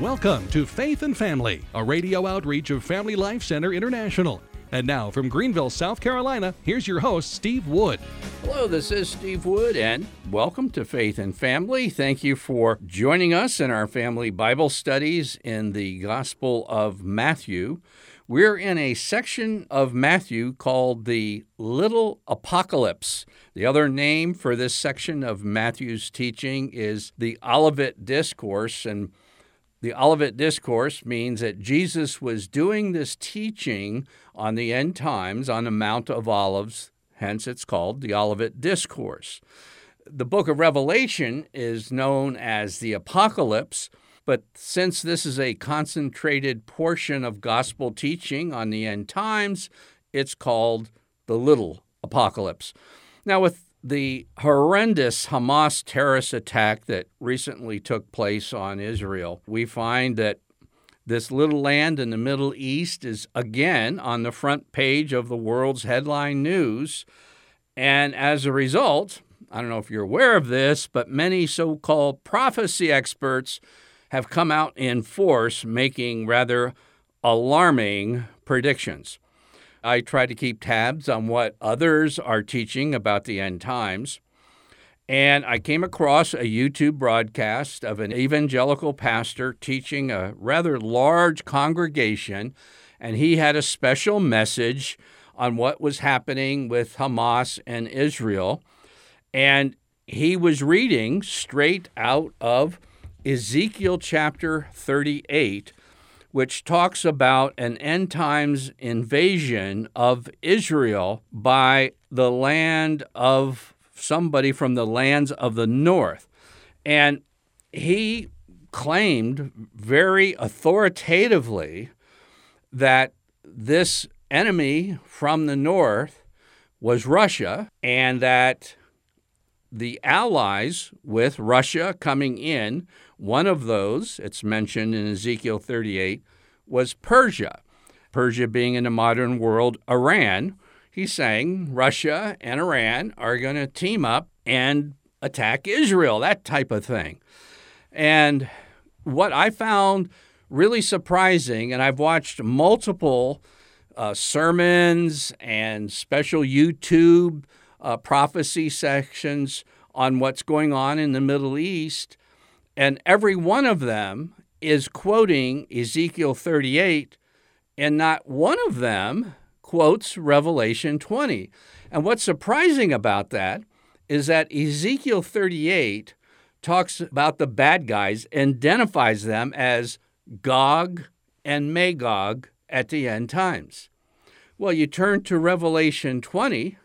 Welcome to Faith and Family, a radio outreach of Family Life Center International. And now from Greenville, South Carolina, here's your host, Steve Wood. Hello, this is Steve Wood, and welcome to Faith and Family. Thank you for joining us in our family Bible studies in the Gospel of Matthew. We're in a section of Matthew called the Little Apocalypse. The other name for this section of Matthew's teaching is the Olivet Discourse, and the Olivet Discourse means that Jesus was doing this teaching on the end times on the Mount of Olives, hence it's called the Olivet Discourse. The book of Revelation is known as the Apocalypse, but since this is a concentrated portion of gospel teaching on the end times, it's called the Little Apocalypse. Now, with the horrendous Hamas terrorist attack that recently took place on Israel, we find that this little land in the Middle East is again on the front page of the world's headline news. And as a result, I don't know if you're aware of this, but many so called prophecy experts have come out in force making rather alarming predictions. I try to keep tabs on what others are teaching about the end times. And I came across a YouTube broadcast of an evangelical pastor teaching a rather large congregation, and he had a special message on what was happening with Hamas and Israel. And he was reading straight out of Ezekiel chapter 38, which talks about an end times invasion of Israel by the land of somebody from the lands of the north. And he claimed very authoritatively that this enemy from the north was Russia and that the allies with Russia coming in, one of those, it's mentioned in Ezekiel 38, was Persia. Persia being in the modern world Iran. He's saying Russia and Iran are going to team up and attack Israel, that type of thing. And what I found really surprising, and I've watched multiple uh, sermons and special YouTube uh, prophecy sections on what's going on in the Middle East, and every one of them is quoting Ezekiel 38, and not one of them quotes Revelation 20. And what's surprising about that is that Ezekiel 38 talks about the bad guys, identifies them as Gog and Magog at the end times. Well, you turn to Revelation 20,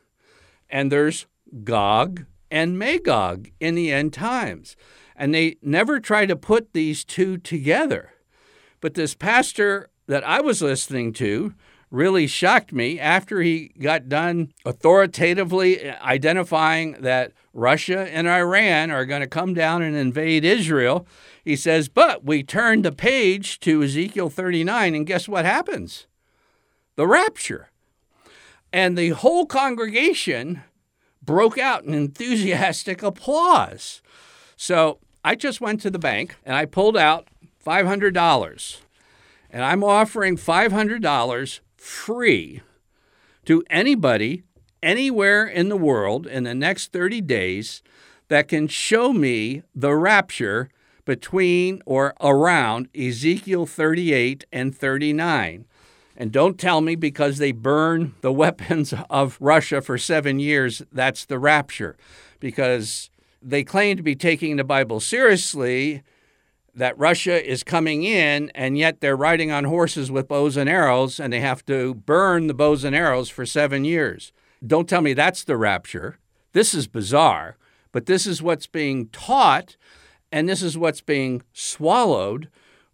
and there's Gog and Magog in the end times. And they never try to put these two together. But this pastor that I was listening to really shocked me after he got done authoritatively identifying that Russia and Iran are going to come down and invade Israel. He says, But we turned the page to Ezekiel 39, and guess what happens? The rapture. And the whole congregation broke out in enthusiastic applause. So I just went to the bank and I pulled out $500. And I'm offering $500 free to anybody anywhere in the world in the next 30 days that can show me the rapture between or around Ezekiel 38 and 39. And don't tell me because they burn the weapons of Russia for seven years, that's the rapture. Because they claim to be taking the Bible seriously, that Russia is coming in, and yet they're riding on horses with bows and arrows, and they have to burn the bows and arrows for seven years. Don't tell me that's the rapture. This is bizarre, but this is what's being taught, and this is what's being swallowed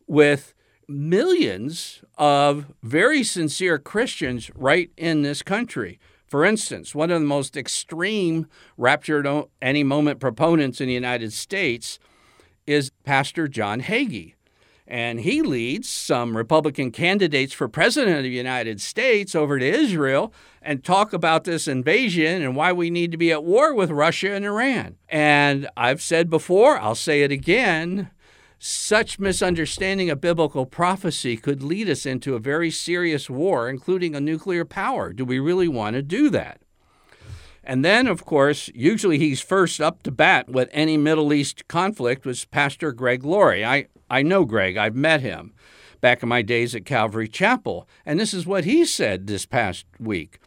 with millions of very sincere Christians right in this country. For instance, one of the most extreme rapture any moment proponents in the United States is Pastor John Hagee. And he leads some Republican candidates for president of the United States over to Israel and talk about this invasion and why we need to be at war with Russia and Iran. And I've said before, I'll say it again such misunderstanding of biblical prophecy could lead us into a very serious war, including a nuclear power. Do we really want to do that? And then, of course, usually he's first up to bat with any Middle East conflict was Pastor Greg Laurie. I, I know Greg, I've met him back in my days at Calvary Chapel. And this is what he said this past week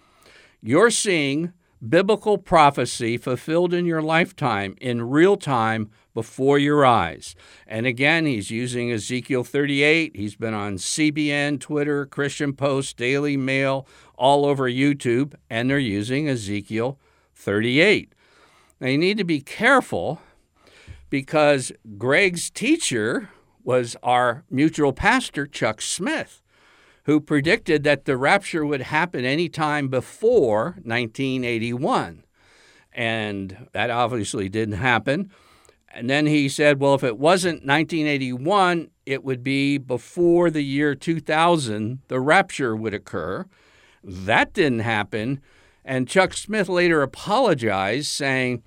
You're seeing biblical prophecy fulfilled in your lifetime in real time before your eyes. And again, he's using Ezekiel 38. He's been on CBN, Twitter, Christian Post, Daily Mail, all over YouTube, and they're using Ezekiel 38. Now, you need to be careful because Greg's teacher was our mutual pastor, Chuck Smith who predicted that the rapture would happen any time before 1981. And that obviously didn't happen. And then he said, well, if it wasn't 1981, it would be before the year 2000, the rapture would occur. That didn't happen. And Chuck Smith later apologized, saying,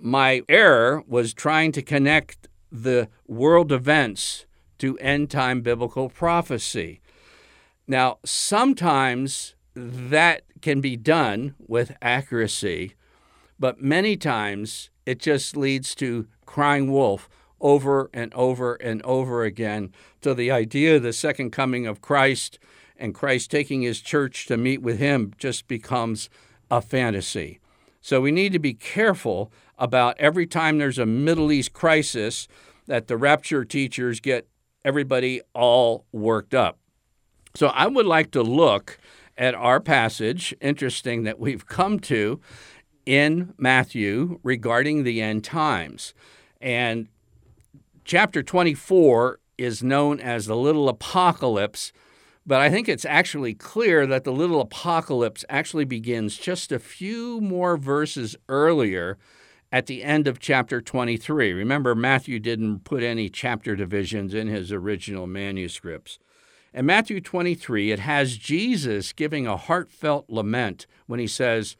My error was trying to connect the world events to end time biblical prophecy. Now, sometimes that can be done with accuracy, but many times it just leads to crying wolf over and over and over again to the idea of the second coming of Christ and Christ taking his church to meet with him just becomes a fantasy. So we need to be careful about every time there's a Middle East crisis that the rapture teachers get everybody all worked up. So I would like to look at our passage, interesting that we've come to in Matthew regarding the end times. And chapter 24 is known as the little apocalypse, but I think it's actually clear that the little apocalypse actually begins just a few more verses earlier at the end of chapter 23. Remember, Matthew didn't put any chapter divisions in his original manuscripts. In Matthew 23, it has Jesus giving a heartfelt lament when he says,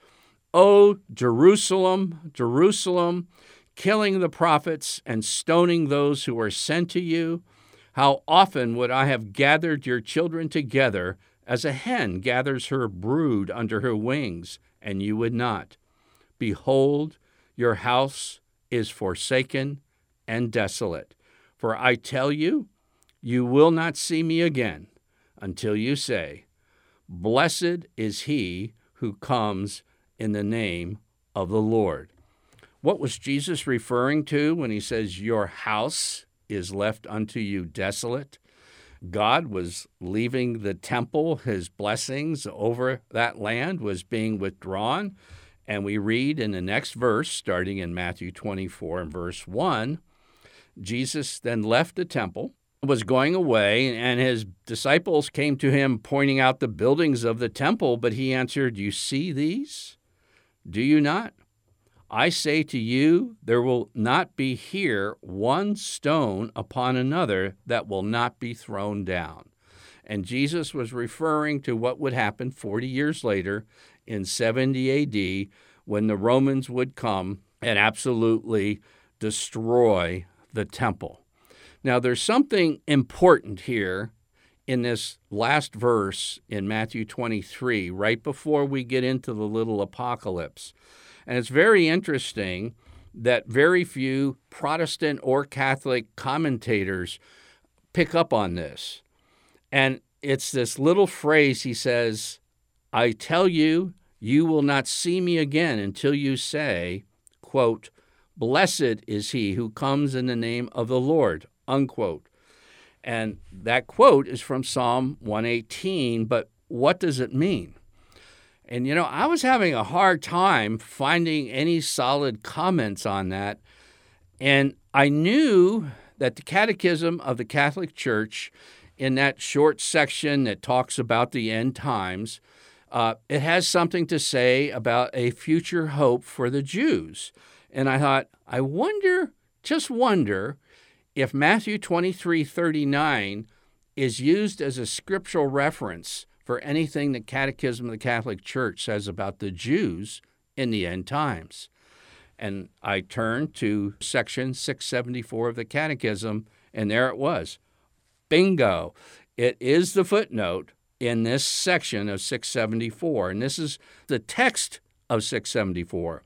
O Jerusalem, Jerusalem, killing the prophets and stoning those who are sent to you, how often would I have gathered your children together as a hen gathers her brood under her wings, and you would not? Behold, your house is forsaken and desolate. For I tell you, you will not see me again until you say, Blessed is he who comes in the name of the Lord. What was Jesus referring to when he says, Your house is left unto you desolate? God was leaving the temple, his blessings over that land was being withdrawn. And we read in the next verse, starting in Matthew 24 and verse 1, Jesus then left the temple was going away, and his disciples came to him pointing out the buildings of the temple, but he answered, You see these? Do you not? I say to you, there will not be here one stone upon another that will not be thrown down. And Jesus was referring to what would happen 40 years later in 70 AD when the Romans would come and absolutely destroy the temple. Now, there's something important here in this last verse in Matthew 23, right before we get into the little apocalypse. And it's very interesting that very few Protestant or Catholic commentators pick up on this. And it's this little phrase he says, I tell you, you will not see me again until you say, quote, Blessed is he who comes in the name of the Lord, unquote. And that quote is from Psalm 118, but what does it mean? And you know, I was having a hard time finding any solid comments on that. And I knew that the Catechism of the Catholic Church, in that short section that talks about the end times, uh, it has something to say about a future hope for the Jews. And I thought, I wonder, just wonder, if Matthew 23 39 is used as a scriptural reference for anything the Catechism of the Catholic Church says about the Jews in the end times. And I turn to section 674 of the Catechism, And there it was. Bingo. It is the footnote in this section of 674. And this is the text of 674.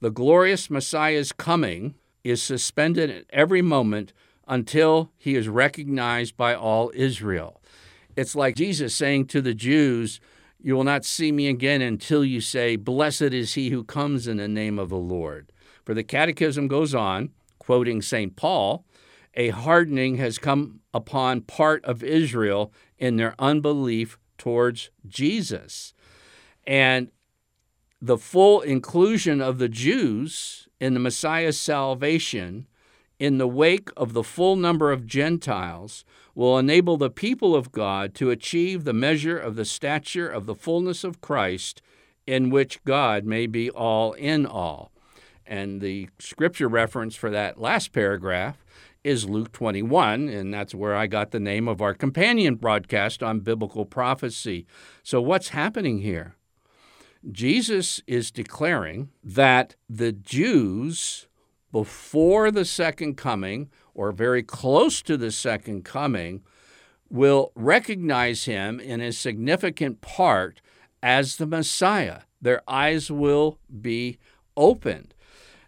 The glorious Messiah's coming is suspended at every moment until he is recognized by all Israel. It's like Jesus saying to the Jews, You will not see me again until you say, Blessed is he who comes in the name of the Lord. For the Catechism goes on, quoting St. Paul, a hardening has come upon part of Israel in their unbelief towards Jesus. And the full inclusion of the Jews in the Messiah's salvation in the wake of the full number of Gentiles will enable the people of God to achieve the measure of the stature of the fullness of Christ, in which God may be all in all. And the scripture reference for that last paragraph is Luke 21, and that's where I got the name of our companion broadcast on biblical prophecy. So, what's happening here? Jesus is declaring that the Jews, before the second coming, or very close to the second coming, will recognize him in a significant part as the Messiah. Their eyes will be opened.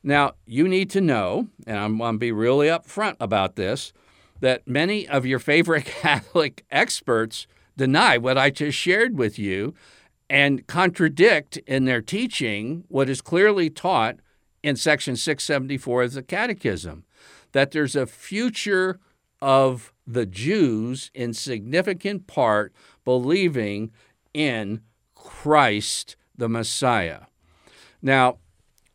Now, you need to know, and I'm going to be really upfront about this, that many of your favorite Catholic experts deny what I just shared with you and contradict in their teaching what is clearly taught in section 674 of the Catechism that there's a future of the Jews in significant part believing in Christ the Messiah. Now,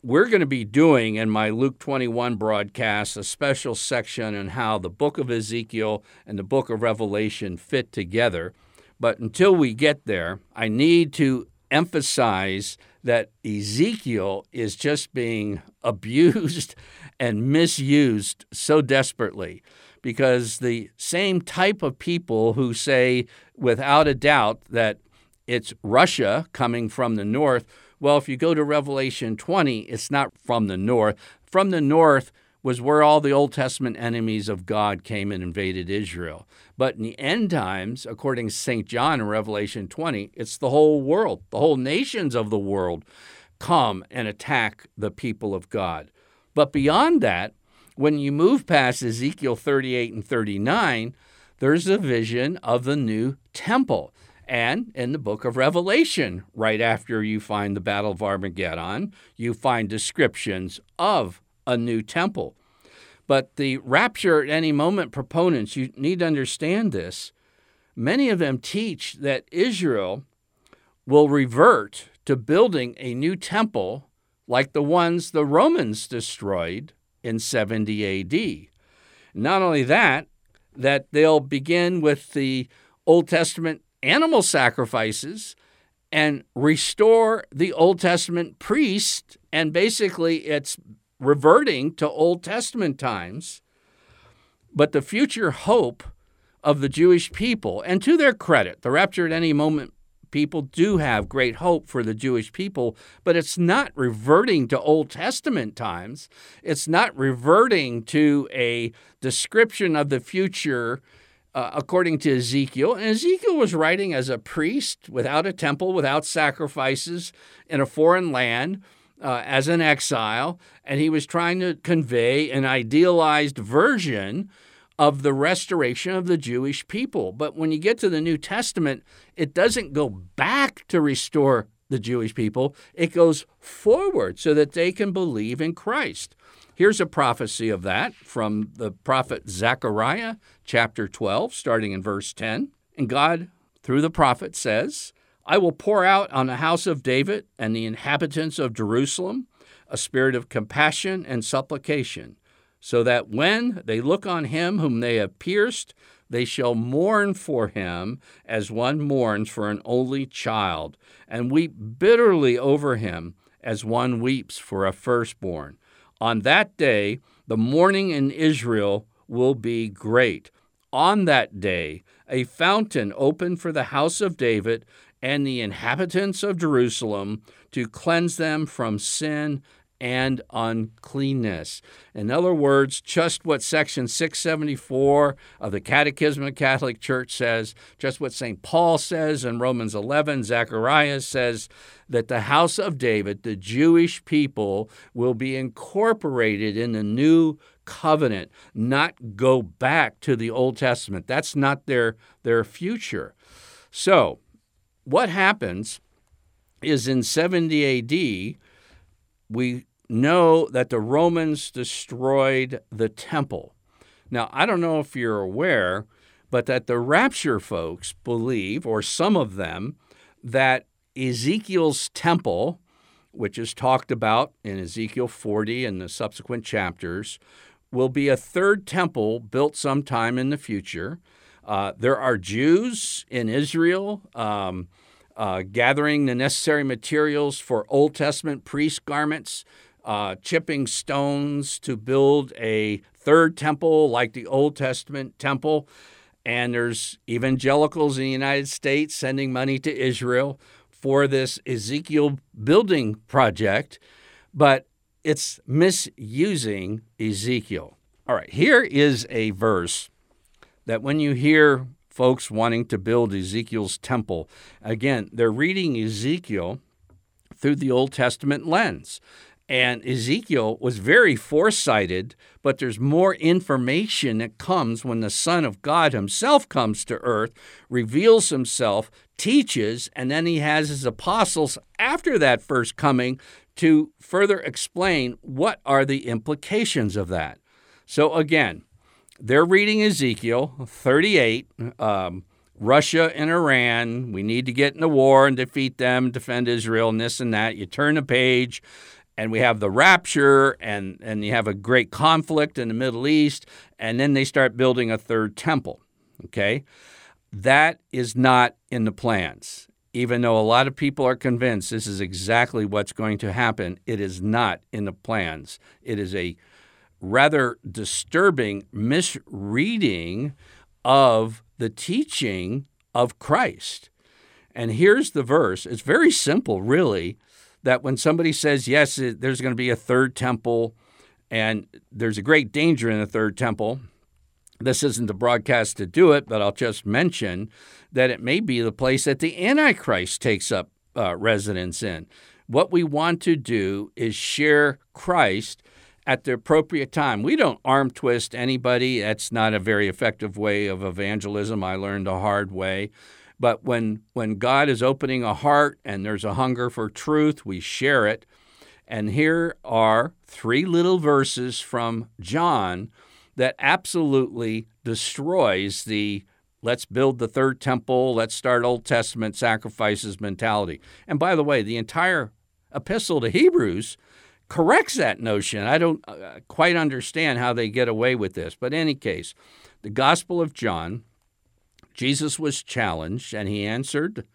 we're going to be doing in my Luke 21 broadcast a special section on how the book of Ezekiel and the book of Revelation fit together. But until we get there, I need to emphasize that Ezekiel is just being abused and misused so desperately because the same type of people who say without a doubt that it's Russia coming from the north, well, if you go to Revelation 20, it's not from the north. From the north was where all the Old Testament enemies of God came and invaded Israel. But in the end times, according to St. John in Revelation 20, it's the whole world, the whole nations of the world come and attack the people of God. But beyond that, when you move past Ezekiel 38 and 39, there's a vision of the new temple. And in the book of Revelation, right after you find the Battle of Armageddon, you find descriptions of a new temple. But the rapture at any moment proponents, you need to understand this. Many of them teach that Israel will revert to building a new temple like the ones the Romans destroyed in 70 AD. Not only that, that they'll begin with the Old Testament animal sacrifices and restore the Old Testament priest, and basically it's reverting to Old Testament times. But the future hope of the Jewish people, and to their credit, the rapture at any moment people do have great hope for the Jewish people, but it's not reverting to Old Testament times. It's not reverting to a description of the future uh, according to Ezekiel. And Ezekiel was writing as a priest without a temple, without sacrifices in a foreign land uh, as an exile, and he was trying to convey an idealized version of the restoration of the Jewish people. But when you get to the New Testament, it doesn't go back to restore the Jewish people, it goes forward so that they can believe in Christ. Here's a prophecy of that from the prophet Zechariah, chapter 12, starting in verse 10. And God, through the prophet, says, I will pour out on the house of David and the inhabitants of Jerusalem a spirit of compassion and supplication, so that when they look on him whom they have pierced, they shall mourn for him as one mourns for an only child, and weep bitterly over him as one weeps for a firstborn. On that day, the mourning in Israel will be great. On that day, a fountain opened for the house of David and the inhabitants of Jerusalem to cleanse them from sin and uncleanness. In other words, just what section 674 of the Catechism of the Catholic Church says, just what St. Paul says in Romans 11, Zacharias says that the house of David, the Jewish people, will be incorporated in the new covenant, not go back to the Old Testament. That's not their, their future. So, what happens is in 70 AD, we know that the Romans destroyed the temple. Now, I don't know if you're aware, but that the rapture folks believe, or some of them, that Ezekiel's temple, which is talked about in Ezekiel 40 and the subsequent chapters, will be a third temple built sometime in the future. Uh, there are Jews in Israel um, uh, gathering the necessary materials for Old Testament priest garments, uh, chipping stones to build a third temple like the Old Testament temple. And there's evangelicals in the United States sending money to Israel for this Ezekiel building project, but it's misusing Ezekiel. All right, here is a verse that when you hear folks wanting to build Ezekiel's temple. Again, they're reading Ezekiel through the Old Testament lens. And Ezekiel was very foresighted, but there's more information that comes when the Son of God himself comes to earth, reveals himself, teaches, and then he has his apostles after that first coming to further explain what are the implications of that. So again, they're reading Ezekiel 38. Um, Russia and Iran, we need to get in the war and defeat them, defend Israel, and this and that. You turn the page, and we have the rapture, and, and you have a great conflict in the Middle East, and then they start building a third temple. Okay? That is not in the plans. Even though a lot of people are convinced this is exactly what's going to happen, it is not in the plans. It is a rather disturbing misreading of the teaching of Christ. And here's the verse. It's very simple, really, that when somebody says, yes, there's going to be a third temple and there's a great danger in the third temple, this isn't the broadcast to do it, but I'll just mention that it may be the place that the Antichrist takes up uh, residence in. What we want to do is share Christ at the appropriate time. We don't arm twist anybody. That's not a very effective way of evangelism. I learned a hard way. But when when God is opening a heart and there's a hunger for truth, we share it. And here are three little verses from John that absolutely destroys the let's build the third temple, let's start Old Testament sacrifices mentality. And by the way, the entire epistle to Hebrews corrects that notion. I don't uh, quite understand how they get away with this. But in any case, the Gospel of John, Jesus was challenged and he answered,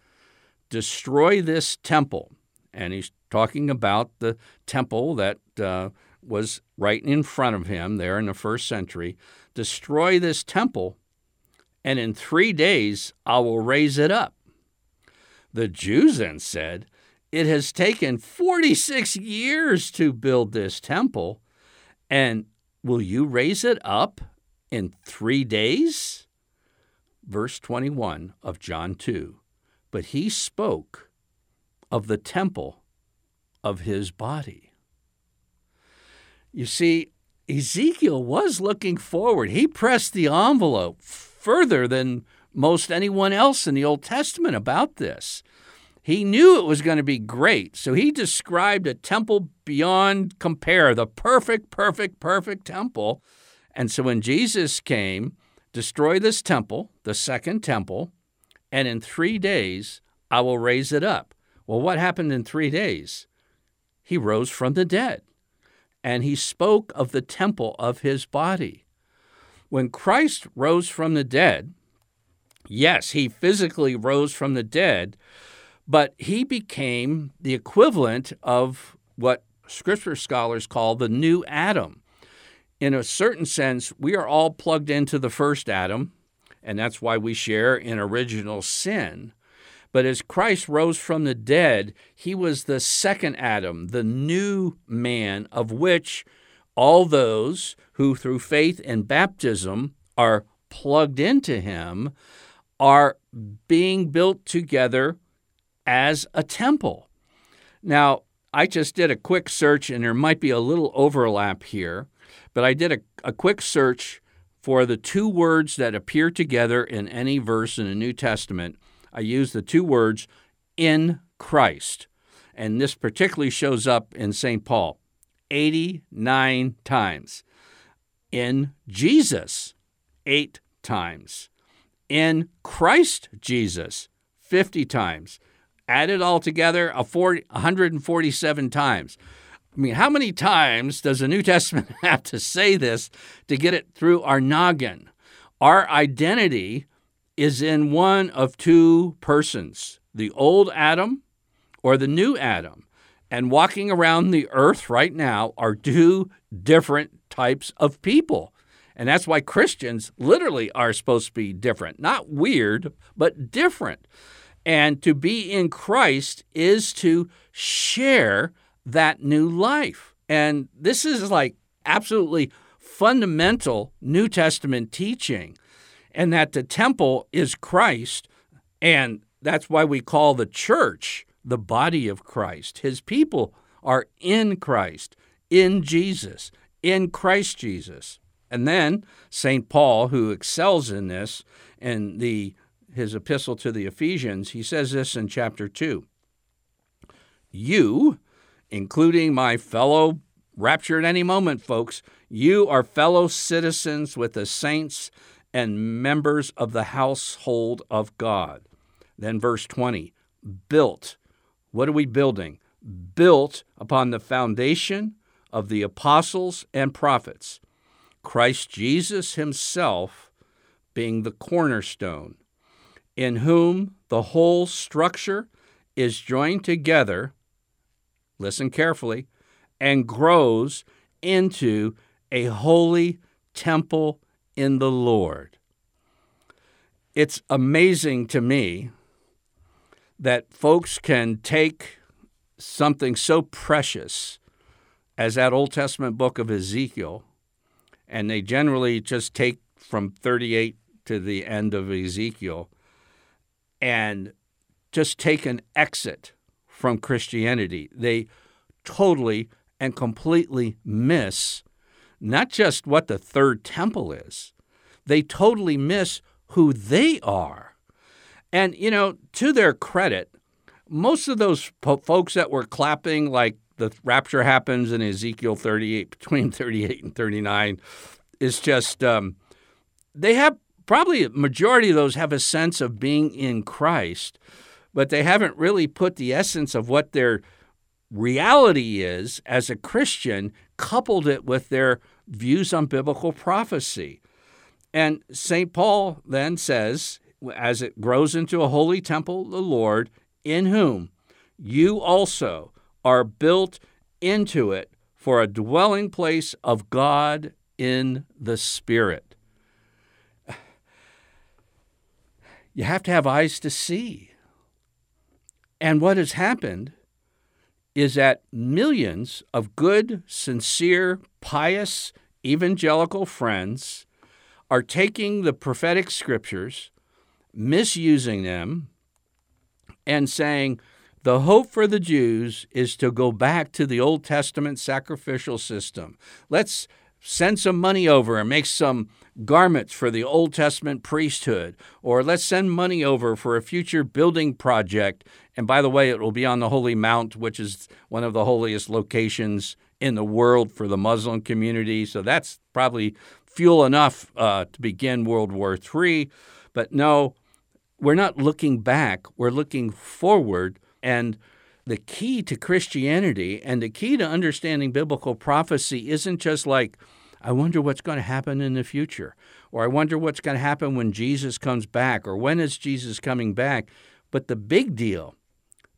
Destroy this temple. And he's talking about the temple that uh, was right in front of him there in the first century. Destroy this temple, and in three days I will raise it up. The Jews then said, it has taken 46 years to build this temple, and will you raise it up in three days? Verse 21 of John 2 But he spoke of the temple of his body. You see, Ezekiel was looking forward. He pressed the envelope further than most anyone else in the Old Testament about this. He knew it was going to be great, so he described a temple beyond compare, the perfect, perfect, perfect temple. And so when Jesus came, destroy this temple, the second temple, and in three days I will raise it up. Well, what happened in three days? He rose from the dead, and he spoke of the temple of his body. When Christ rose from the dead, yes, he physically rose from the dead, but he became the equivalent of what scripture scholars call the new Adam. In a certain sense, we are all plugged into the first Adam, and that's why we share in original sin. But as Christ rose from the dead, he was the second Adam, the new man, of which all those who through faith and baptism are plugged into him are being built together as a temple. Now, I just did a quick search, and there might be a little overlap here, but I did a, a quick search for the two words that appear together in any verse in the New Testament. I used the two words in Christ. And this particularly shows up in St. Paul 89 times. In Jesus, eight times. In Christ Jesus, 50 times. Added all together, a 40, 147 times. I mean, how many times does the New Testament have to say this to get it through our noggin? Our identity is in one of two persons the old Adam or the new Adam. And walking around the earth right now are two different types of people. And that's why Christians literally are supposed to be different. Not weird, but different. And to be in Christ is to share that new life. And this is like absolutely fundamental New Testament teaching, and that the temple is Christ. And that's why we call the church the body of Christ. His people are in Christ, in Jesus, in Christ Jesus. And then St. Paul, who excels in this in the his epistle to the Ephesians, he says this in chapter 2. You, including my fellow rapture at any moment folks, you are fellow citizens with the saints and members of the household of God. Then verse 20, built. What are we building? Built upon the foundation of the apostles and prophets Christ Jesus himself being the cornerstone, in whom the whole structure is joined together, listen carefully, and grows into a holy temple in the Lord. It's amazing to me that folks can take something so precious as that Old Testament book of Ezekiel and they generally just take from 38 to the end of Ezekiel and just take an exit from Christianity. They totally and completely miss not just what the third temple is, they totally miss who they are. And, you know, to their credit, most of those po- folks that were clapping like the rapture happens in Ezekiel 38, between 38 and 39, is just um, they have probably a majority of those have a sense of being in Christ, but they haven't really put the essence of what their reality is as a Christian, coupled it with their views on biblical prophecy. And St. Paul then says, as it grows into a holy temple the Lord, in whom you also are built into it for a dwelling place of God in the Spirit. You have to have eyes to see. And what has happened is that millions of good, sincere, pious, evangelical friends are taking the prophetic scriptures, misusing them, and saying, the hope for the Jews is to go back to the Old Testament sacrificial system. Let's send some money over and make some garments for the Old Testament priesthood, or let's send money over for a future building project. And by the way, it will be on the Holy Mount, which is one of the holiest locations in the world for the Muslim community. So that's probably fuel enough uh, to begin World War III. But no, we're not looking back, we're looking forward and the key to Christianity and the key to understanding biblical prophecy isn't just like, I wonder what's going to happen in the future, or I wonder what's going to happen when Jesus comes back, or when is Jesus coming back. But the big deal,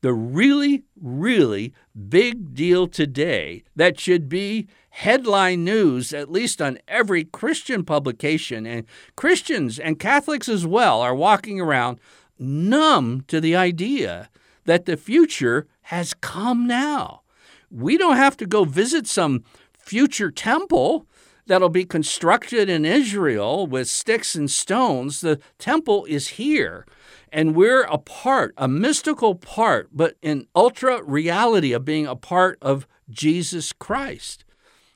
the really, really big deal today that should be headline news, at least on every Christian publication, and Christians and Catholics as well are walking around numb to the idea that the future has come now. We don't have to go visit some future temple that'll be constructed in Israel with sticks and stones. The temple is here, and we're a part, a mystical part, but in ultra reality of being a part of Jesus Christ.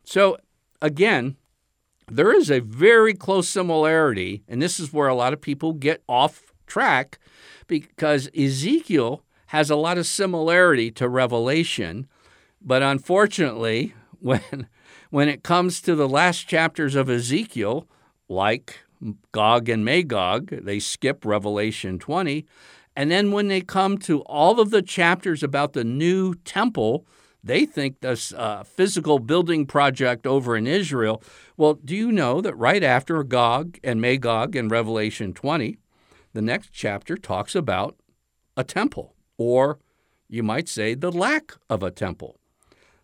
So, again, there is a very close similarity, and this is where a lot of people get off track because Ezekiel has a lot of similarity to Revelation, but unfortunately, when when it comes to the last chapters of Ezekiel, like Gog and Magog, they skip Revelation 20. And then when they come to all of the chapters about the new temple, they think this uh, physical building project over in Israel. Well, do you know that right after Gog and Magog in Revelation 20, the next chapter talks about a temple, or you might say the lack of a temple.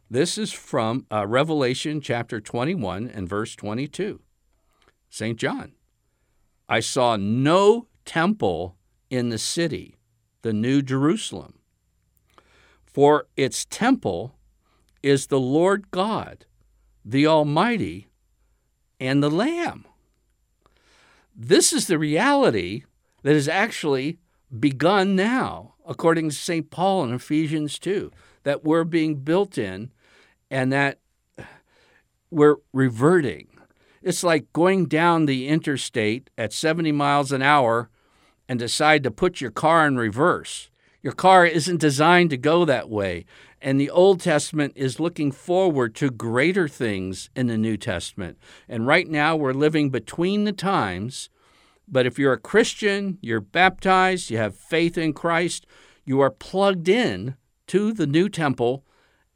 This is from uh, Revelation chapter 21 and verse 22. St. John, I saw no temple in the city, the New Jerusalem, for its temple is the Lord God, the Almighty, and the Lamb. This is the reality that has actually begun now, according to St. Paul in Ephesians 2, that we're being built in and that we're reverting. It's like going down the interstate at 70 miles an hour and decide to put your car in reverse. Your car isn't designed to go that way. And the Old Testament is looking forward to greater things in the New Testament. And right now we're living between the times. But if you're a Christian, you're baptized, you have faith in Christ, you are plugged in to the new temple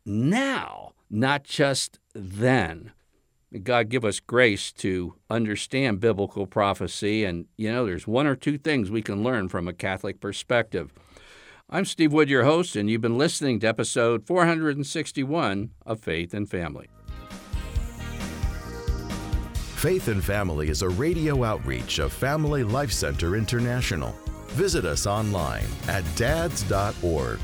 now not just then. God give us grace to understand biblical prophecy. And, you know, there's one or two things we can learn from a Catholic perspective. I'm Steve Wood, your host, and you've been listening to episode 461 of Faith and Family. Faith and Family is a radio outreach of Family Life Center International. Visit us online at dads.org